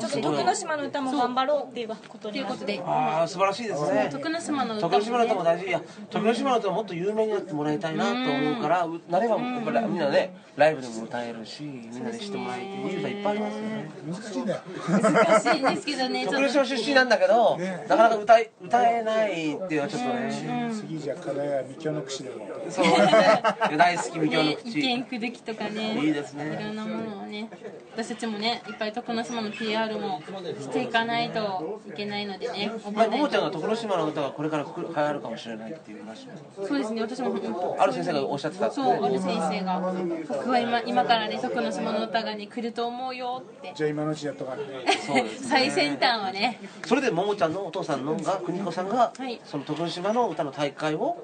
Speaker 4: ちょっと徳之島の歌も頑張ろうっていうこと
Speaker 1: ということで。
Speaker 3: ああ素晴らしいですね。
Speaker 1: 徳之島の歌
Speaker 3: 徳之島の歌も
Speaker 1: もね
Speaker 3: 大事。いや徳之島の歌ももっと有名になってもらいたいなと思うからうなればやっぱりみんなねライブでも歌えるしみんなで知ってもらえていい歌いっぱいありますよね。
Speaker 2: 難しいんだよ
Speaker 1: 難しいんですけどねちょっと。
Speaker 3: 徳之島出身なんだけど
Speaker 2: ね。
Speaker 3: なかなか歌い歌えないっていうのはちょっとね。
Speaker 2: 次じゃあ課題は未教の口でも。
Speaker 3: そうですね。大好き未教の
Speaker 1: ね、意
Speaker 3: 口
Speaker 1: 見くるきとかね。
Speaker 3: いいですね。
Speaker 1: いろんなものをね私たちもねいっぱい徳之島の PR もしていかないといけないのでね覚
Speaker 3: まあ
Speaker 1: えない
Speaker 3: ももちゃんが徳之島の歌がこれから流行るかもしれないっていう話も。
Speaker 1: そうですね私も
Speaker 3: ある先生がおっしゃってた
Speaker 1: そうある先生が。僕は今今からね徳之島の歌がね来ると思うよって。
Speaker 2: じゃあ今のうちやっとかね
Speaker 3: そうですね。
Speaker 1: 最先端はね。
Speaker 3: それでももちゃんのお父さんのが邦子さんが、
Speaker 1: はい。
Speaker 3: その徳之島の歌の大会を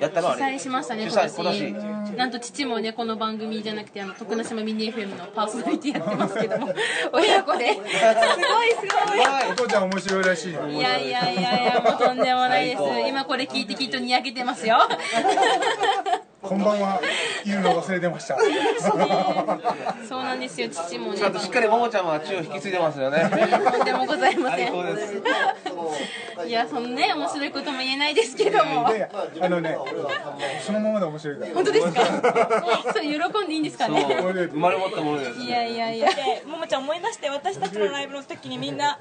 Speaker 3: やったの？は
Speaker 1: 主催しましたね
Speaker 3: 主
Speaker 1: 今
Speaker 3: 年。
Speaker 1: 年。なんと父もねこの番組じゃなくてあの徳之島ミニ FM のパーソナリティやってますけども 親子で。すごいすごい。
Speaker 2: お父ちゃん面白いらしい。よ
Speaker 1: いやいやいやいやもうとんでもないです。今これ聞いてきっとにやけてますよ
Speaker 2: こんばんは言うの忘れてました。
Speaker 1: そうなんですよ。父もね。
Speaker 3: ちゃんとしっかりももちゃんは血を引き継いでますよね。
Speaker 1: とんでもございません。いやそんなね面白いことも言えないですけども。
Speaker 2: であのねそのままで面白いから。
Speaker 1: 本当ですか？それ喜んでいいんですかね？
Speaker 3: 生まれ持ったものです
Speaker 1: いやいやいや。
Speaker 4: でももちゃん思い出して私たちのライブの時にみんな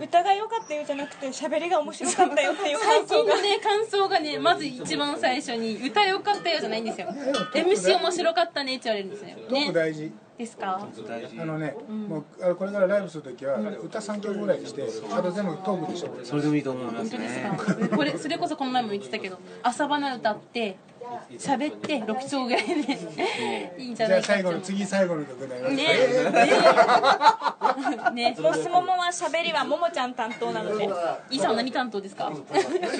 Speaker 4: 歌が良かったよじゃなくて喋りが面白かったよっていう
Speaker 1: 最
Speaker 4: 感想が。
Speaker 1: 近のね感想がねまず一番最初に歌よかったよじゃないんですよ。MC 面白かったねって言われるんですよ。
Speaker 2: トーク
Speaker 1: ね。
Speaker 2: 大事
Speaker 1: ですか？
Speaker 2: あのね、もうあこれからライブするときは歌3曲ぐらいにしてあと全部トークでしょ。
Speaker 3: それでもいいと思います
Speaker 1: 本当です
Speaker 3: ね
Speaker 1: か？これそれこそこの前も言ってたけど朝花歌って喋って6丁ぐらいでいいんじゃ
Speaker 2: じゃあ
Speaker 1: ないか
Speaker 2: 最後の次最後の曲になります
Speaker 1: ね。ね。ね。
Speaker 4: もうすももは喋りはももちゃん担当なので
Speaker 1: イさんは何担当ですか
Speaker 3: ス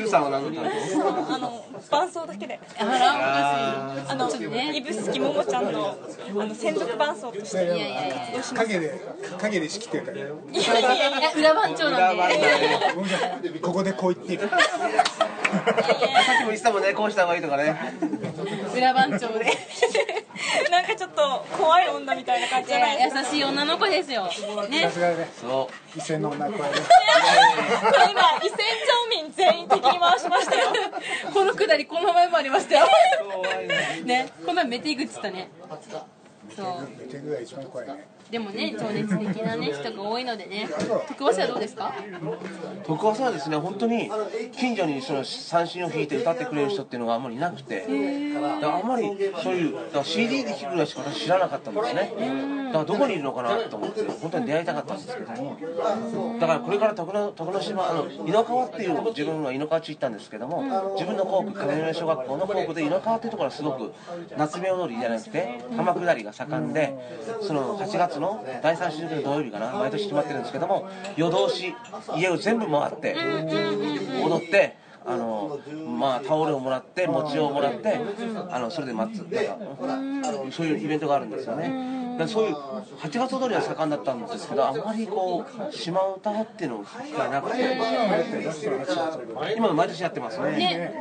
Speaker 3: ーさんは何の担当
Speaker 4: あの伴奏だけで
Speaker 1: あら
Speaker 4: あの
Speaker 1: ちょっとね。
Speaker 4: 指宿ももちゃんのあの専属伴奏として
Speaker 2: いや
Speaker 1: いやいやいや
Speaker 2: 影で影で仕切ってるから
Speaker 4: いやいやいや
Speaker 1: 裏番長なんで
Speaker 2: ここでこう言ってる
Speaker 3: さっきも言ってたもんねこうした方がいいとかね。
Speaker 1: 裏番長で。
Speaker 4: なんかちょっと怖い女みたいな感じじゃないですか？
Speaker 1: 優しい女の子ですよ。ね。
Speaker 2: さすがね。
Speaker 3: そ
Speaker 2: 伊勢の女声で
Speaker 4: これ今伊勢町民全員敵に回しましたよ。
Speaker 1: このくだりこの前もありましたよ。
Speaker 3: ね
Speaker 1: ね。この前メテグっつったね。そう
Speaker 2: メテグが一番怖いね
Speaker 1: でもね情熱的なね人が多いのでね徳橋はどうですか？
Speaker 3: 徳川さんはですね本当に近所にその三振を弾いて歌ってくれる人っていうのがあんまりいなくてだからあんまりそういうだから CD で聴くぐらいしか私知らなかったんですね。だからどこにいるのかなと思って本当に出会いたかったんですけども。だからこれから徳之徳之島あの井の川っていう自分は井の川地行ったんですけども自分の校区金宮小学校の校区で井の川っていうところはすごく夏目踊りじゃなくて浜下りが盛んでその8月の第3週の土曜日かな毎年決まってるんですけども夜通し家を全部回って踊ってあのまあタオルをもらって餅をもらってあのそれで待つ。なんかそういうイベントがあるんですよね。でそういう8月踊りは盛んだったんですけどあんまりこう島唄っていうのがなくて今毎年やってますね。
Speaker 1: ね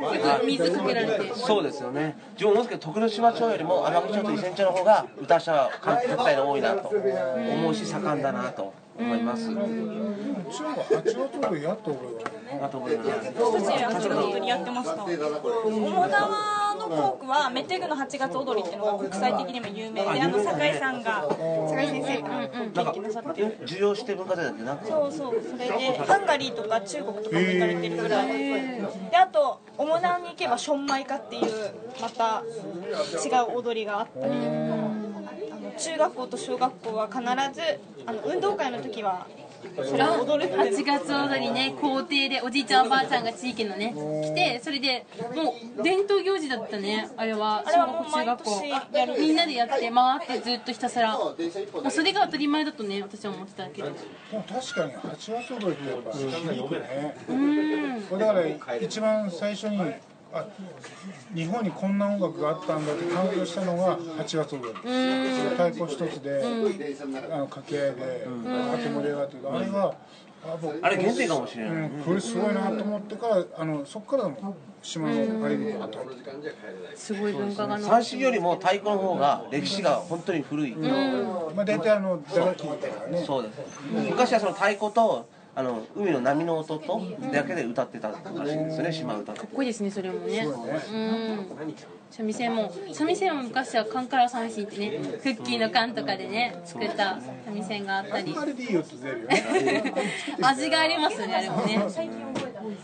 Speaker 1: 水かけられて。
Speaker 3: そうですよね。自分思うんですけど徳之島町よりも天城町と伊仙町の方が歌者は絶対に多いなと思うし盛んだなと思います。
Speaker 2: 中は八月踊りやっと俺は
Speaker 3: あと思います
Speaker 4: 私たち8月踊りやってました桃川の校区はメテグの8月踊りっていうのが国際的にも有名であの酒井さんが酒井先生が
Speaker 3: なん。か
Speaker 4: 研究なさってる
Speaker 3: 授業して文化財なん。てなんか
Speaker 4: そうそうそれでハンガリーとか中国とかも行かれてるぐら。いであと主南に行けばションマイカっていうまた違う踊りがあったり中学校と小学校は必ずあの運動会の時は
Speaker 1: 8月踊りね校庭でおじいちゃんおばあちゃんが地域のね来てそれでもう伝統行事だったね。あれは小学校中学校。みんなでやって回ってずっとひたすら。もうそれが当たり前だとね私は思ってたけど。
Speaker 2: 確かに八月踊りってやっぱね。
Speaker 1: うん。
Speaker 2: だから一番最初にあ日本にこんな音楽があったんだって感動したのが八月踊り太鼓一つで、あの掛け合いで、あと盛り上がってる。あれがあ
Speaker 3: れ原点かもしれない、
Speaker 2: うん、これすごいなと思ってからあのそこからも島のアイデアと
Speaker 1: すごい文化がの
Speaker 3: 三振よりも太鼓の方が歴史が本当に古い、
Speaker 2: まあ大体あの打楽器だからね。
Speaker 3: そうです。昔はその太鼓とあの海の波の音とだけで歌ってたらしいんですよね島唄
Speaker 1: かっこいいですねそれもね。
Speaker 2: そうね。
Speaker 1: うん三味線も三味線も昔はカンカラ三線ってねクッキーの缶とかでね作った三味線があったり。味がありますよねあれもね。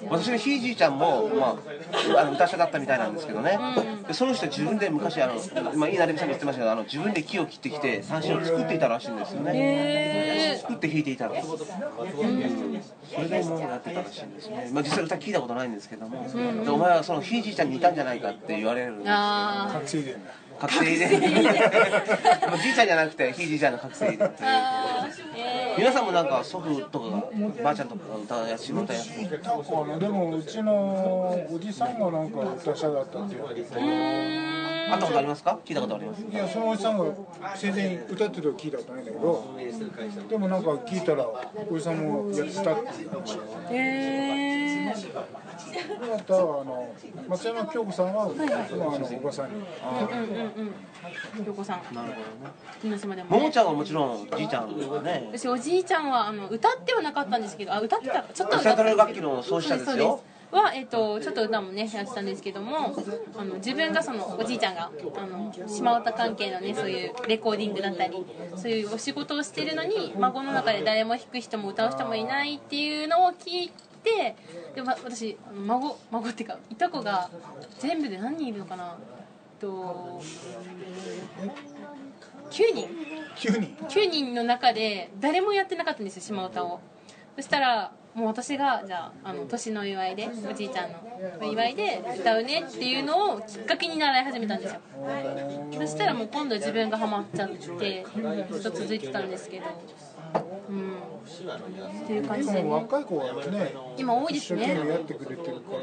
Speaker 3: 私のひいじいちゃんも、まあ、あの歌者だったみたいなんですけどね、でその人自分で昔あの、まあ、いいなれみさんが言ってましたけどあの自分で木を切ってきて三振を作っていたらしいんですよね。
Speaker 1: へえ
Speaker 3: 作って弾いていたら。しいそれでもうやってたらしいんですね、まあ、実際歌聞いたことないんですけども、でお前はそのひいじいちゃんに似たんじゃないかって言われるんです
Speaker 1: あ
Speaker 2: 覚醒いでんだ。
Speaker 3: 覚醒でもうじいちゃんじゃなくてひいじいちゃんの覚醒で
Speaker 1: ーあー。え
Speaker 3: 皆さんもなんか祖父とかがばあちゃんとかが歌や下歌や
Speaker 2: でもうちのおじさんがなんか歌者だったって言われて。
Speaker 3: ったことありますか？聞いたことあります？
Speaker 2: いやそのおじさんが生前に歌ってるの聞いたことないんだけど。でもなんか聞いたらおじさんもやってたっていう話。
Speaker 1: へえ
Speaker 2: あとはあの松山京子さんは、まあ、あのおばさんに
Speaker 1: うんうんうん京子さん。
Speaker 3: なるほどね
Speaker 1: 広島でも
Speaker 3: もも
Speaker 1: ね
Speaker 3: ちゃんはもちろんじいちゃんがね。
Speaker 1: 私おじいちゃんはあの歌ってはなかったんですけどあ歌ってたちょっと歌っ
Speaker 3: 楽器の奏者ですよ。
Speaker 1: は、えっとちょっと歌もねやってたんですけどもあの自分がそのおじいちゃんがあの島唄関係のねそういうレコーディングだったりそういうお仕事をしてるのに孫の中で誰も弾く人も歌う人もいないっていうのを聞いてでわ私あの孫孫っていうかいとこが全部で何人いるのかなと9人。
Speaker 2: 急に
Speaker 1: 9人の中で誰もやってなかったんですよ島唄を。そしたらもう私がじゃああの年の祝いでおじいちゃんのお祝いで歌うねっていうのをきっかけに習い始めたんですよ。そしたらもう今度自分がハマっちゃってずっと続いてたんですけど。うんっていう感じ
Speaker 2: 今
Speaker 1: でね
Speaker 2: も若い子がね
Speaker 1: 今多いですね。
Speaker 2: 一生懸命やってくれてるから。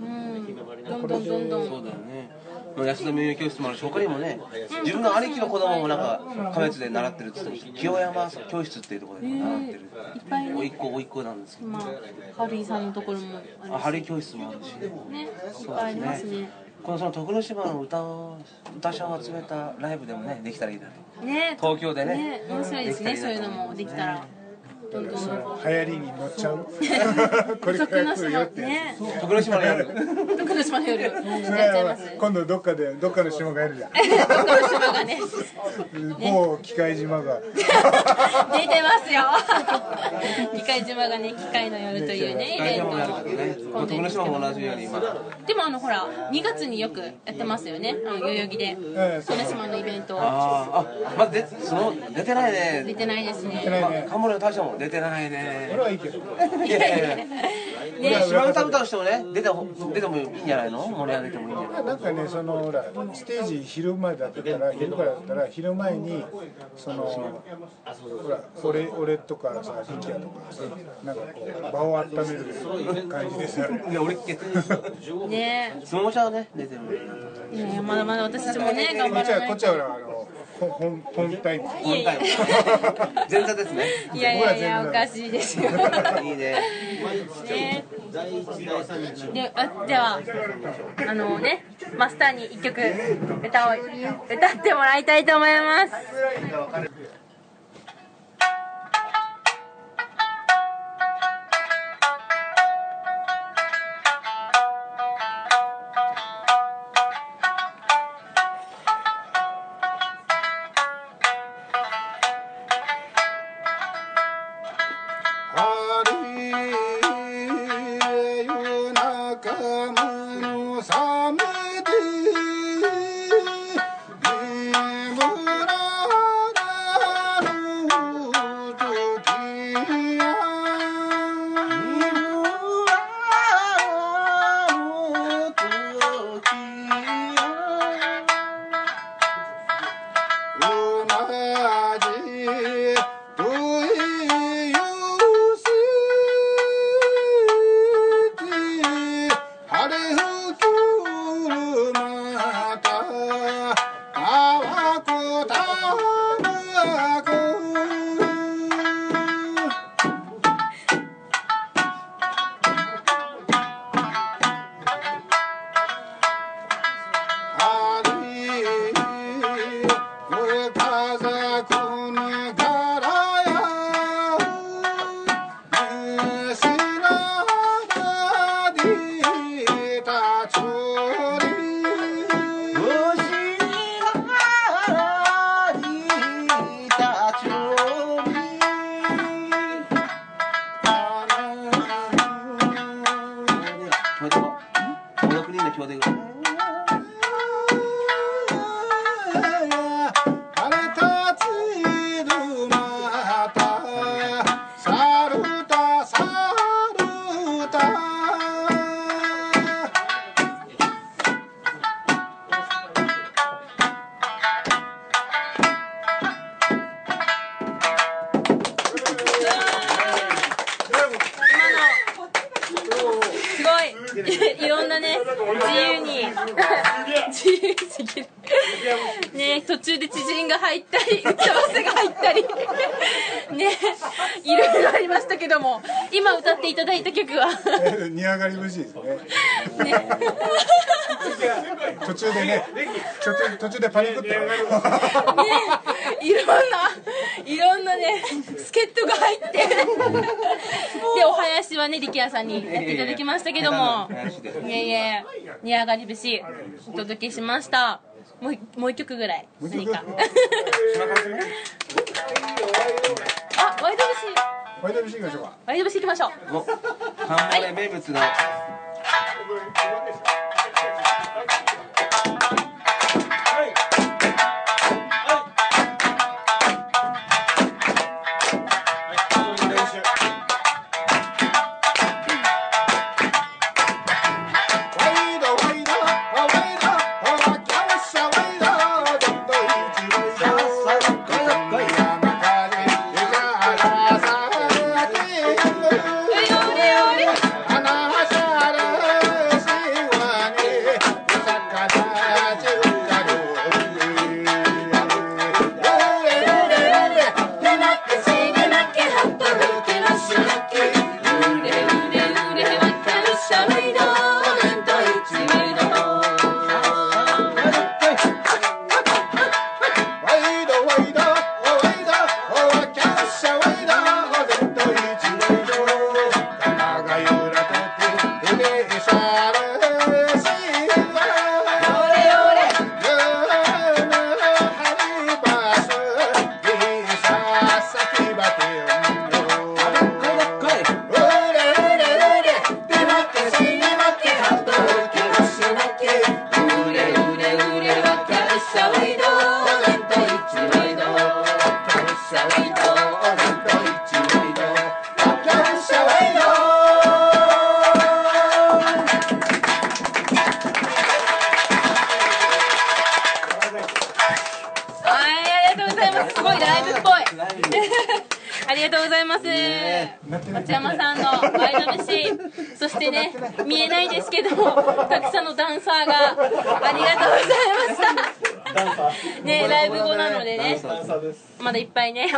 Speaker 1: うん。どんどんどんどん。
Speaker 3: そうだよね。もう安田民謡教室もあるし他にもね自分の兄貴の子供もなんか亀別で習ってるって言って清山教室っていうところで習ってる
Speaker 1: いっぱいね
Speaker 3: おいっ子おいっ子なんですけど。
Speaker 1: まあハリーさんのところもある
Speaker 3: あハリー教室もあるし。
Speaker 1: しね。いっぱいありますね
Speaker 3: このその徳之島の歌を歌者を集めたライブでもねできたらいいなと。
Speaker 1: ね。
Speaker 3: 東京でね。
Speaker 1: ね。面白いですね。そういうのもできたら。どんどん。
Speaker 2: 流行りに乗っちゃう。これか
Speaker 1: 徳
Speaker 2: ら
Speaker 1: 之島
Speaker 2: 来るよって
Speaker 1: ね。
Speaker 3: 徳之島の夜。
Speaker 1: 徳之島の夜。やっ
Speaker 2: そ
Speaker 1: ちゃいます
Speaker 2: 今度どっかでどっかの島がやるじゃん。
Speaker 1: 徳之島がね。
Speaker 2: 某機械島が。
Speaker 1: 出てますよ。機械島がね機械の夜というねイベント。
Speaker 3: 会社もやるからね。まあ徳之島も同じように今。
Speaker 1: でもあのほら2月によくやってますよね。あの代々木で。
Speaker 2: ええそう
Speaker 1: 徳之島のイベント。
Speaker 3: あーあまあでその出てないね。
Speaker 1: 出てないですね。
Speaker 2: 出てないね。
Speaker 3: カモレの大将も出てないね。
Speaker 2: 俺はいいけど。
Speaker 3: いやいやいや。
Speaker 1: ね。
Speaker 3: 島唄歌う人もね出てほ出てもいいんじゃないの盛り上げてもいいんじゃない？
Speaker 2: なんかねそのほらステージ昼前だったら昼からだったら昼前にそのほら俺俺とかさリキヤとかさなんかこう場を温める感じでさ
Speaker 3: いや俺っけ
Speaker 1: ね。
Speaker 3: 相撲者はね出てる
Speaker 1: いやいやまだまだ私たちもね頑
Speaker 2: こっちは
Speaker 1: 張らない
Speaker 2: こっちはほらあの本本本体。
Speaker 1: いやいや
Speaker 3: 前座ですね。
Speaker 1: いやいやいやおかしいですよ。
Speaker 3: いいね。
Speaker 1: ね。であではあのねマスターに一曲歌を歌ってもらいたいと思います
Speaker 3: 節
Speaker 1: お届けしました。もうもう一曲ぐらい。何か。あワイド節。
Speaker 3: ワイドビシ行きましょうか。
Speaker 1: ワイド節行きましょう。
Speaker 2: もうカンモレ名物の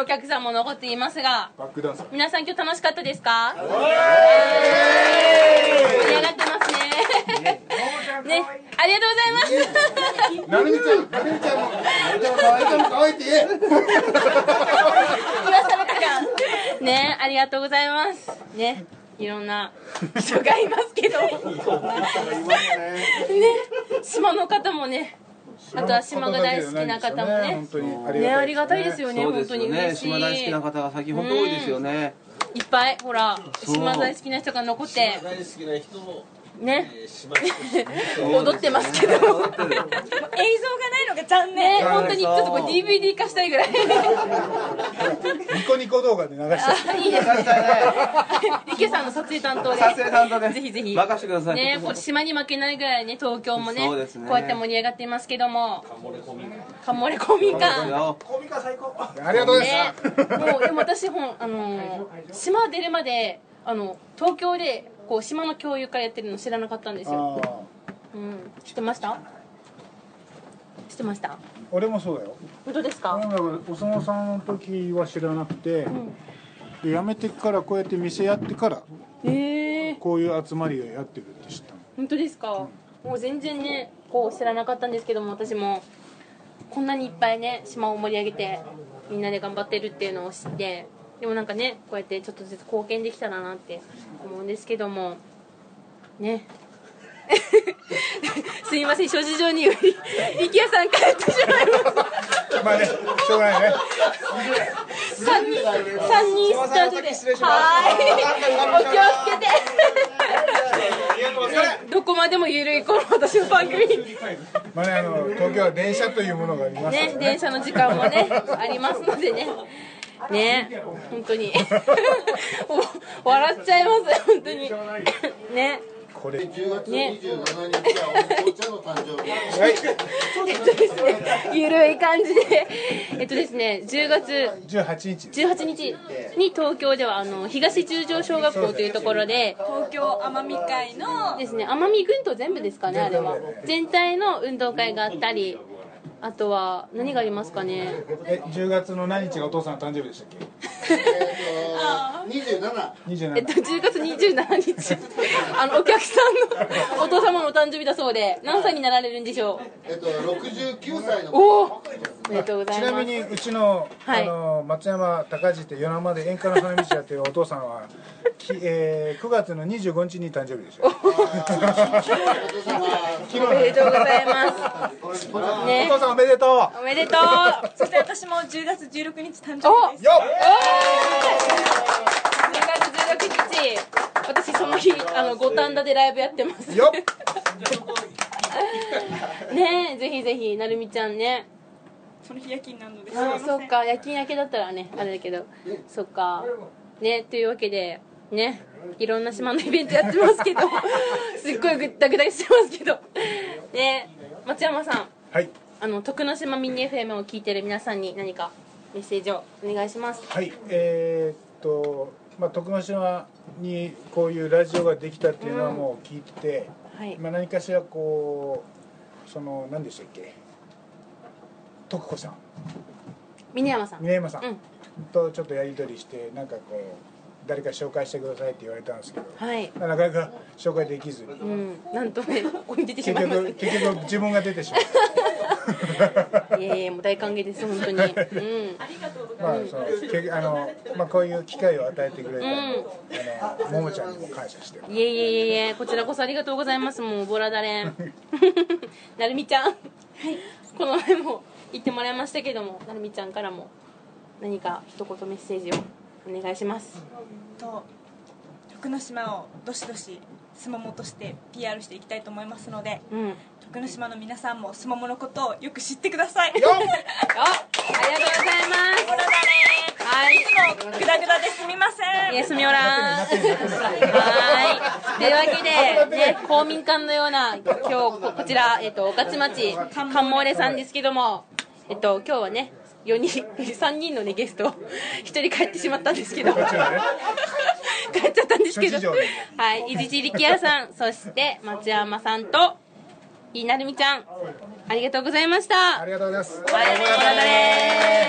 Speaker 1: お客さんも残っていますが、
Speaker 3: バックダンサー
Speaker 1: 皆さん今日楽しかったですか？盛り上がってますね。ね、ありがとうございます。
Speaker 3: なるみちゃん、なるみちゃんも、なるみちゃんも可愛いって言え。
Speaker 1: ねありがとうございます。ね。いろんな人がいますけど。ね。島の方もねあとは島が大好きな方もね。ねありがたいですよね本当に嬉しい。
Speaker 2: 島大好きな方が先ほど多いですよね。
Speaker 1: いっぱいほら島大好きな人が残って。
Speaker 5: 大好きな人も
Speaker 1: ね。踊ってますけど。
Speaker 4: 映像がないのが残念。
Speaker 1: ね。本当にちょっとこれ DVD 化したいぐらい。
Speaker 3: ニコニコ動画で流して。
Speaker 1: あいいですね。池さんの撮影担当で。
Speaker 2: 撮影担当で
Speaker 1: ぜひぜひ。
Speaker 2: 任せてください。
Speaker 1: ね島に負けないぐらいね東京もねこうやって盛り上がっていますけども。カモレコミカ
Speaker 2: よ
Speaker 3: ありがとうござい
Speaker 1: ね
Speaker 3: ました。
Speaker 1: もうでも私ほんあのー島出るまであの東京でこう島の教諭会やってるの知らなかったんですよ、
Speaker 3: あ
Speaker 1: うん、知ってました？知ってました？
Speaker 3: あ、俺もそうだよ。
Speaker 1: 本当ですか？
Speaker 3: だからお相撲さんの時は知らなくて、で辞めてからこうやって店やってから
Speaker 1: ええー、
Speaker 3: こういう集まりをやってるって知ったの。
Speaker 1: 本当ですか？もう全然ねこう知らなかったんですけども私もこんなにいっぱいね島を盛り上げてみんなで頑張ってるっていうのを知ってでもなんかねこうやってちょっとずつ貢献できたらなって思うんですけども。ね。すいません諸事情により力也さん帰ってしまいました。
Speaker 3: まあね、しょうがないね。
Speaker 1: 三人三人スタートで。はい。お気をつけて。どこまでもゆるいこの私の番組。
Speaker 3: まあね、あの東京は電車というものがありますから
Speaker 1: ね電車の時間もねありますのでねね。本当に。お 笑っちゃいます本当に。ね。
Speaker 2: これ。
Speaker 6: 10月
Speaker 1: ね
Speaker 6: 27日はお父ちゃんの誕生日。
Speaker 2: はい。
Speaker 1: えっとですねゆるい感じで。えっとですね10月
Speaker 2: 18日。です
Speaker 1: 18日に東京ではあの東十条小学校というところで
Speaker 4: 東京奄美会の。
Speaker 1: ですね奄美群島全部ですかねあれは。全体の運動会があったりあとは何がありますかね？
Speaker 2: え10月の何日がお父さんの誕生日でしたっけ、
Speaker 6: 27。
Speaker 2: 27
Speaker 1: えっと10月27日。あのお客さんのお父様のお誕生日だそうで何歳になられるんでしょ
Speaker 6: えっと、69歳の。
Speaker 1: うおおおめでとうございます。
Speaker 2: ちなみにうちの,、
Speaker 1: はい。
Speaker 2: あの松山高地って与那覇で演歌の花道やってるお父さんは、きえー9月の25日に誕生日でしょ
Speaker 6: お
Speaker 1: めでとうございます。
Speaker 6: これ、これ
Speaker 2: お
Speaker 1: ね
Speaker 2: 父さんおめでと
Speaker 1: おめでとう。
Speaker 4: そして私も10月16日誕
Speaker 1: お
Speaker 4: 生日です。
Speaker 2: うよ
Speaker 1: 10月16日私その日あの五反田でライブやってます。
Speaker 2: っよっ。
Speaker 1: ねえぜひぜひなるみちゃんね。
Speaker 4: その日夜勤なので
Speaker 1: あそっか夜勤明けだったらねあれだけど。そっか。ねというわけでねいろんな島のイベントやってますけど。すっごいぐったぐたしてますけど。ね松山さん。
Speaker 2: はい。
Speaker 1: あの徳之島ミニ FM を聞いてる皆さんに何かメッセージをお願いします。
Speaker 2: はいえーっとまあ徳之島にこういうラジオができたっていうのはもう聞いて、
Speaker 1: はい。
Speaker 2: まあ、何かしらこうその何でしたっけ？徳子さん。
Speaker 1: 峰山さん。
Speaker 2: 峰山さん、
Speaker 1: うん。
Speaker 2: とちょっとやり取りしてなんかこう誰か紹介してくださいって言われたんですけど、
Speaker 1: はい。
Speaker 2: なかなか紹介できず。に
Speaker 1: うん。なんとねここに出てし
Speaker 2: 結
Speaker 1: まいます
Speaker 2: 局結局自分が出てしまった
Speaker 1: いやいやもう大歓迎です本当に。うん。
Speaker 2: まあそのけあの、まあ、こういう機会を与えてくれた、
Speaker 1: うん。
Speaker 2: あのももちゃんにも感謝してます。
Speaker 1: いえいえいえいえこちらこそありがとうございます。もうボラダレンなるみちゃん。はい。この前も言ってもらいましたけどもなるみちゃんからも何か一言メッセージをお願いします。
Speaker 4: と徳之島をどしどしすももとして PR していきたいと思いますので
Speaker 1: うん
Speaker 4: 徳之島の皆さんもすもものことをよく知ってください。
Speaker 2: よっ。
Speaker 1: あ ありがとうございます。
Speaker 4: ボラだね
Speaker 1: はい。
Speaker 4: いつもグダグダですみません。
Speaker 1: イエスミオランはい。とい。うわけでね公民館のような今日ここちらえっと御徒町カンモーレさんですけどもえっと今日はね4人3人のねゲスト1人帰ってしまったんですけど。帰っちゃったんですけど。はい。伊地知力也さんそして松山さんと飯成美ちゃんありがとうございました。
Speaker 2: ありがとうございます。
Speaker 1: はいボラダレ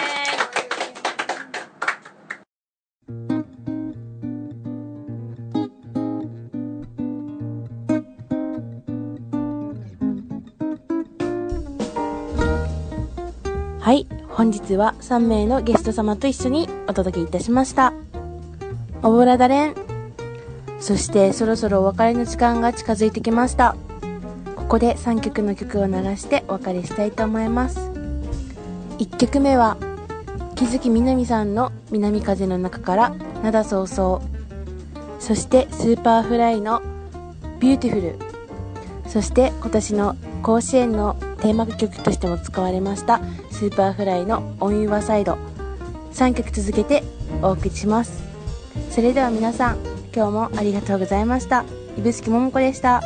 Speaker 1: はい本日は3名のゲスト様と一緒にお届けいたしました。おぼらだれん。そしてそろそろお別れの時間が近づいてきました。ここで3曲の曲を流してお別れしたいと思います。1曲目は木月みなみさんの「南風の中から涙そうそう」そして Superflyの「Beautiful」そして今年の甲子園のテーマ曲としても使われました Superflyの「On Your Side」3曲続けてお送りします。それでは皆さん今日もありがとうございました。指宿桃子でした。